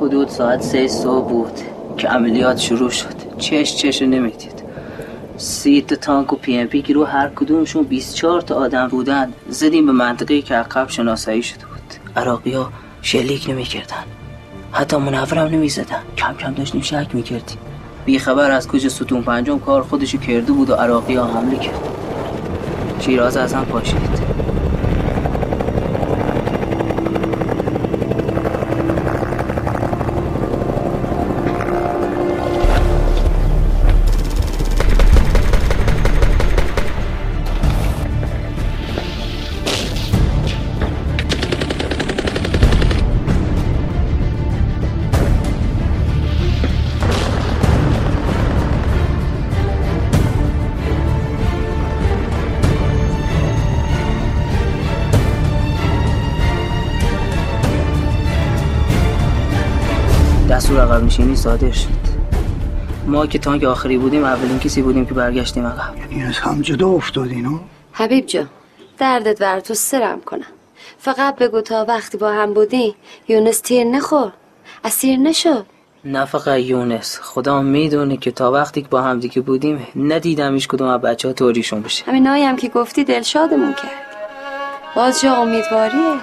حدود ساعت سه صبح بود که عملیات شروع شد. چش چش نمی‌دید. سی تا تانک و پی ام پی رو هر کدومشون 24 تا آدم بودن. زدیم به منطقه که عقب شناسایی شده بود. عراقی ها شلیک نمی‌کردن. حتی منورم نمی‌زدن. کم کم داشتیم شک می‌کردیم. بی‌خبر از کجا ستون پنجم کار خودشو کرده بود و عراقی ها حمله کرد. شیرازه از هم پاشید. عقب نشینی صادر شد. ما که تانک آخری بودیم اولین کسی بودیم که برگشتیم عقب. یعنی از هم جدا افتادین ها حبیب جان دردت بر تو سرم کنم. فقط بگو تا وقتی با هم بودی یونس تیر نخور. اسیر نشد نه فقط یونس خدا می‌دونه که تا وقتی که با هم دیگه بودیم ندیدم هیچ کدوم از بچه ها توریشون بشه. همین هم که گفتی دلشادمون کرد. باز جا امیدواریه.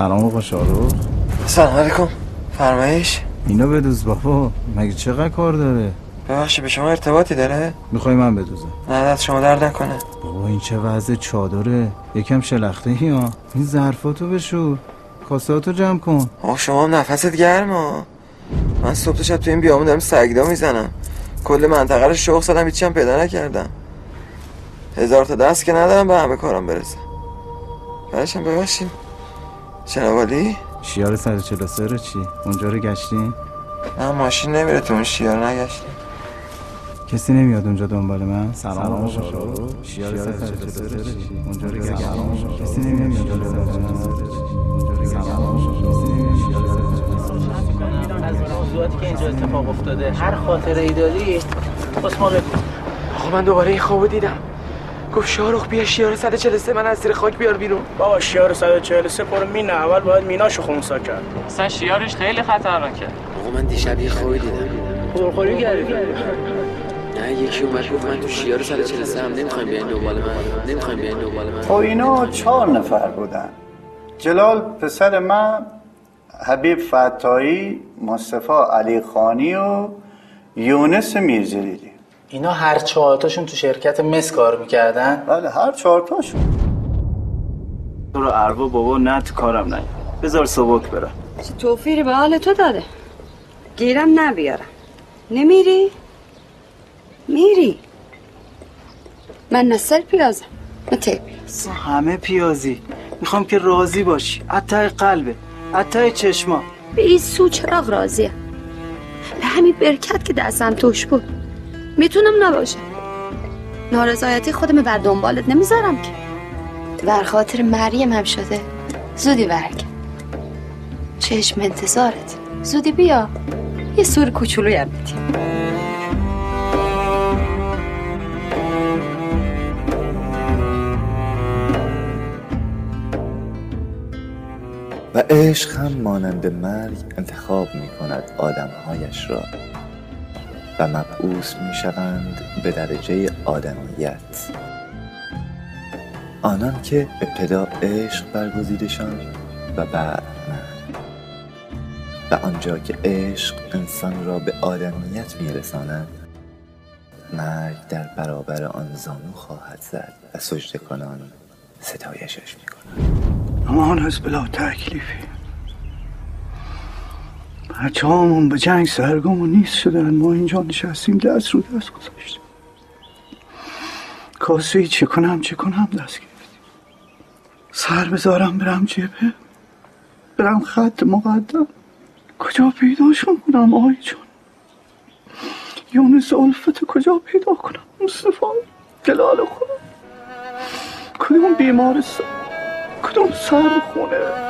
سلام آقا شارو سلام علیکم. فرمایش؟ اینو بدوز بابا. مگه چقدر کار داره؟ ببخشید به شما ارتباطی داره؟ می‌خوای من بدوزم. نه دست شما درد نکنه. بابا این چه وضع چادره؟ یکم شلخته ای ها. این ظرفاتو بشور. کاساتو جمع کن. آه شما هم نفست گرما من صبح تا شب تو این بیامون دارم سگدا می‌زنم. کل منطقه رو شوق زدم هیچی هم پیدا نکردم. هزار تا دست که ندارم به همه کارم برسه. بعدش هم ببخشید. شنوالی شیار 143 رو چی؟ اونجا رو گشتین؟ نه ماشین نمیره تو اون شیار نگشتیم. کسی نمیاد اونجا دنبال من؟ سلام شارو شیار 143 رو چی؟ اونجا رو گشتین؟ کسی نمیاد دنبال من؟ سلام. موضوعاتی که اینجا اتفاق افتاده هر خاطره ای داری بس ما بگو. آقا من دوباره این خوابو دیدم. گفت شاروخ بیا شیار 143 من از زیر خاک بیار بیرون. بابا شیار 143 پر مینه اول باید میناشو خونسا کرد. اصلا شیارش خیلی خطرناکه. آقا من دیشب یه خوابی دیدم. پرخوری کردی؟ نه یکی اومد گفت من تو شیار 143 هم نمی‌خوایم بیاین دنبال من. نمی‌خوایم بیاین دنبال من. خب اینا چهار نفر بودن. جلال پسر من حبیب فتایی مصطفی علی خانی و یونس میرزلیلی اینا هر چهارتاشون تو شرکت مس کار می‌کردن؟ بله هر چهار تاشون تو رو اروا بابا نه تو کارم نه. بذار سبک برم. چه توفیری به حال تو داده. گیرم نبیارم. نمیری؟ میری. من نسل پیازم نه تی پیاز. همه پیازی. می‌خوام که راضی باشی. اتای قلبه اتای چشما. به این سو چراغ راضیم. به همین برکت که دستم توش بود. می‌تونم نباشم. نارضایتی خودم بر دنبالت نمی‌ذارم که. بر خاطر مریم هم شده. زودی برگ. چشم انتظارت. زودی بیا. یه سور کوچولوی هم بدیم و عشق هم مانند مرگ انتخاب می کند آدمهایش را. و مبعوث می شوند به درجه آدمیت آنان که ابتدا عشق برگزیدشان و بعد و آنجا که عشق انسان را به آدمیت می رساند مرگ در برابر آن زانو خواهد زد و سجده کنان ستایشش کند امان از بلا تکلیفی. بچه همون به جنگ سرگم و نیست شدن. ما اینجا نشستیم دست رو دست گذاشتیم. کاسه چه کنم چه کنم؟ دست گرفتیم. سر بذارم برم جبه برم خط مقدم. کجا پیداشون کنم آی جان؟ یونس الفت کجا پیدا کنم؟ مصطفی دلال خودم کدوم بیمارستان؟ کدوم سر خونه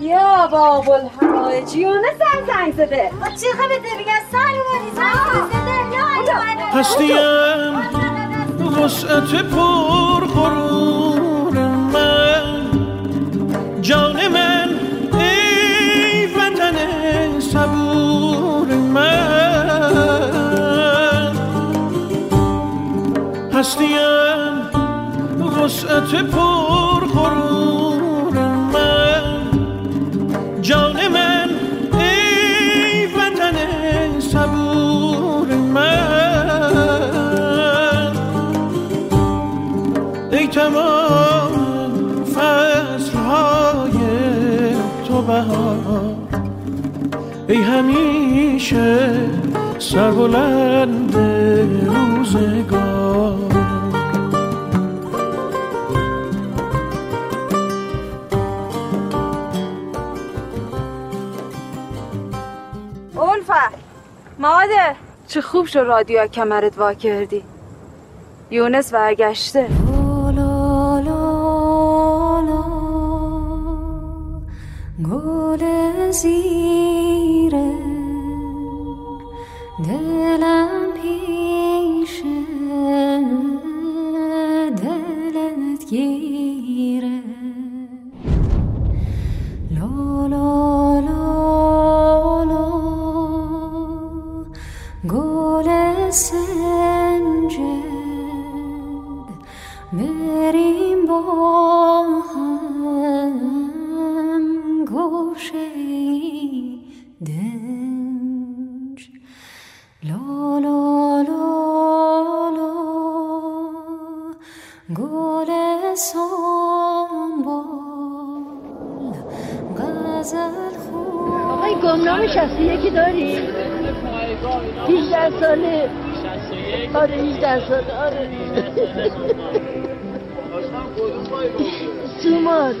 یا باب الحوائج یونه سر زنگ زده. چی خبر دیگه سال اومدی زنگ زده یا هستیم. وسعت پر غرور من. جان من ای وطن صبور من. هستیم. وسعت پر همیشه سربلند روزگار. اولفه مادر چه خوب شد رادیو کمرت وا کردی. یونس برگشته. گل زیره گل سنجد بریم با هم گوشه دنج لا لا لا لا گل سنبال غزل خون آقای گمنام شخصی یکی داری؟ Vicdan söyle. Hadi vicdan söyle. Hadi. Sımar.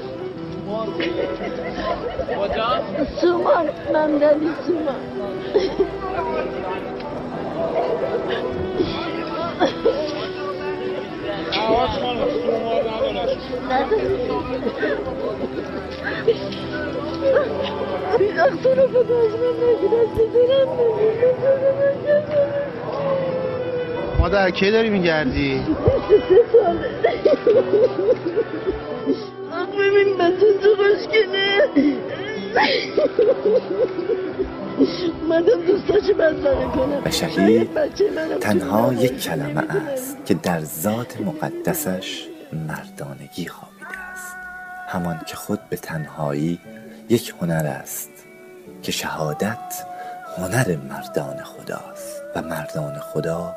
Hocam. Sımar. Benden bir sımar. Bir aktarı fotoğrafına gidersin. Dönemem. مادر کی داری میگردی؟ ببین بچه تو خوشگله مادم دوستاشو بزنه کنم. بشری تنها یک کلمه است که در ذات مقدسش مردانگی خوابیده است. همان که خود به تنهایی یک هنر است که شهادت هنر مردان خداست و مردان خدا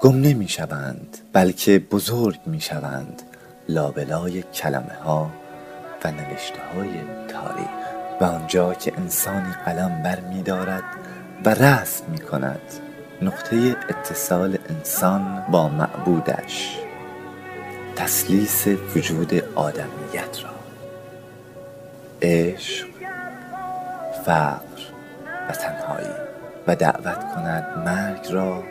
گم نمی شوند بلکه بزرگ می شوند لابلای کلمه ها و نوشته های تاریخ. و آنجا که انسانی قلم بر می دارد و رسم می کند نقطه اتصال انسان با معبودش. تسلیس وجود آدمیت را. عشق فقر و تنهایی. و دعوت کند مرگ را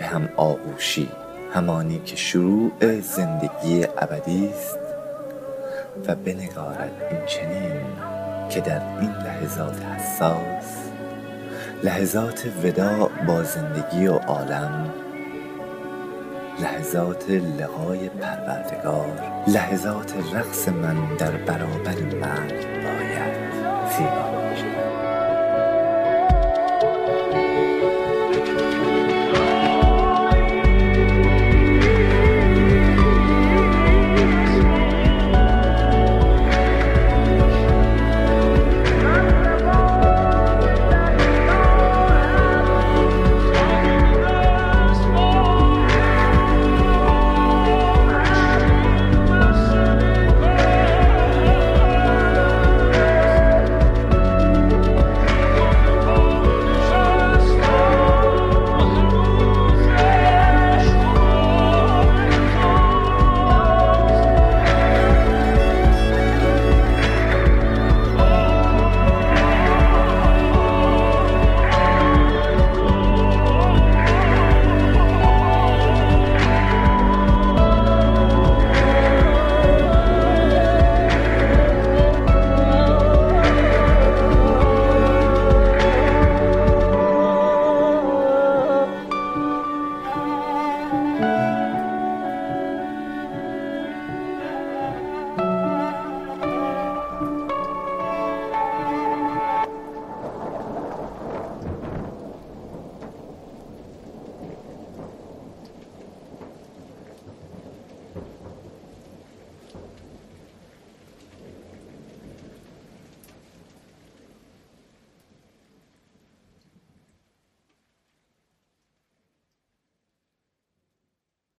به هم آغوشی همانی که شروع زندگی ابدی است و بنگارد این چنین که در این لحظات حساس. لحظات وداع با زندگی و عالم لحظات لقای پروردگار لحظات رقص من در برابر مرگ